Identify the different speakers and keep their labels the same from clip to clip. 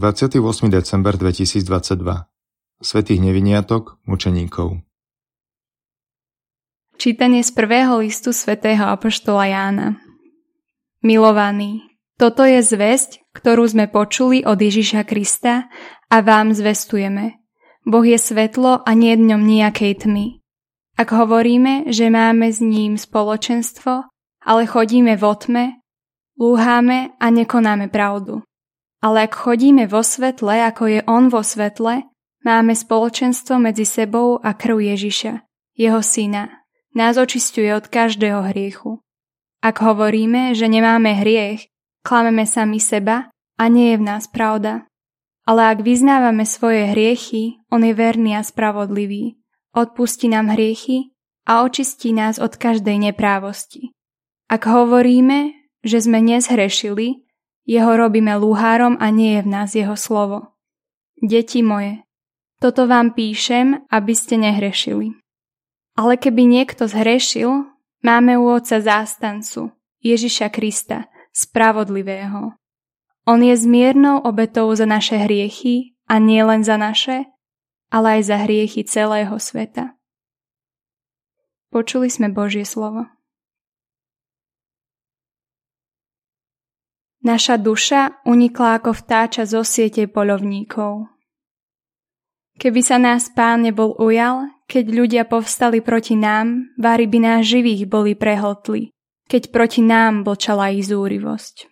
Speaker 1: 28. december 2022 Svetých neviniatok, mučeníkov
Speaker 2: Čítanie z prvého listu svätého Apoštola Jána Milovaní, toto je zväzť, ktorú sme počuli od Ježiša Krista a vám zvestujeme. Boh je svetlo a nie dňom nejakej tmy. Ak hovoríme, že máme s ním spoločenstvo, ale chodíme vo tme, lúháme a nekonáme pravdu. Ale ak chodíme vo svetle, ako je On vo svetle, máme spoločenstvo medzi sebou a krv Ježiša, jeho syna. Nás očistuje od každého hriechu. Ak hovoríme, že nemáme hriech, klameme sami seba a nie je v nás pravda. Ale ak vyznávame svoje hriechy, On je verný a spravodlivý. Odpustí nám hriechy a očistí nás od každej neprávosti. Ak hovoríme, že sme nezhrešili, jeho robíme lúhárom a nie je v nás jeho slovo. Deti moje, toto vám píšem, aby ste nehrešili. Ale keby niekto zhrešil, máme u Otca zástancu, Ježiša Krista, spravodlivého. On je zmiernou obetou za naše hriechy a nie len za naše, ale aj za hriechy celého sveta. Počuli sme Božie slovo. Naša duša unikla ako vtáča zo siete polovníkov. Keby sa nás pán nebol ujal, keď ľudia povstali proti nám, vári by nás živých boli prehltli, keď proti nám blčala ich zúrivosť.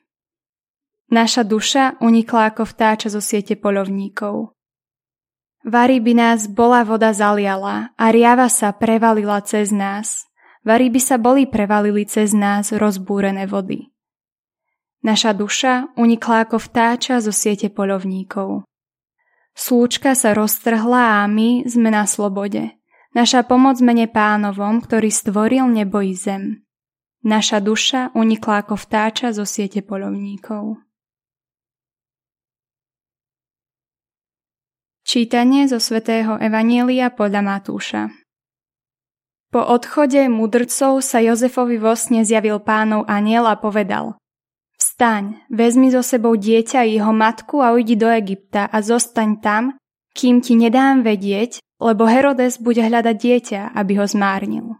Speaker 2: Naša duša unikla ako vtáča zo siete polovníkov. Vary by nás bola voda zaliala a riava sa prevalila cez nás. Vary by sa boli prevalili cez nás rozbúrené vody. Naša duša unikla ako vtáča zo siete polovníkov. Slúčka sa roztrhla a my sme na slobode. Naša pomoc mene pánovom, ktorý stvoril nebo i zem. Naša duša unikla ako vtáča zo siete polovníkov. Čítanie zo svätého Evanielia podľa Matúša Po odchode mudrcov sa Jozefovi vo sne zjavil pánov aniel a povedal – Vstaň, vezmi so sebou dieťa i jeho matku a ujdi do Egypta a zostaň tam, kým ti nedám vedieť, lebo Herodes bude hľadať dieťa, aby ho zmárnil.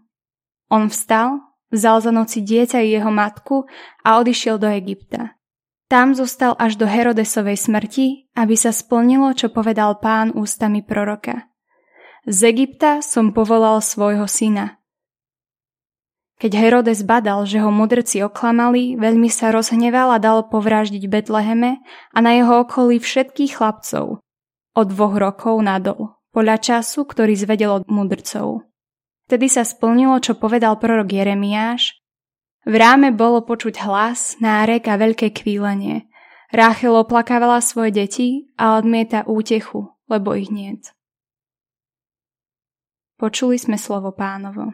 Speaker 2: On vstal, vzal za noci dieťa i jeho matku a odišiel do Egypta. Tam zostal až do Herodesovej smrti, aby sa splnilo, čo povedal pán ústami proroka. Z Egypta som povolal svojho syna. Keď Herodes badal, že ho mudrci oklamali, veľmi sa rozhneval a dal povraždiť Betleheme a na jeho okolí všetkých chlapcov, od dvoch rokov nadol, podľa času, ktorý zvedel od mudrcov. Vtedy sa splnilo, čo povedal prorok Jeremiáš. V ráme bolo počuť hlas, nárek a veľké kvílenie. Ráchel oplakávala svoje deti a odmieta útechu, lebo ich niet. Počuli sme slovo pánovo.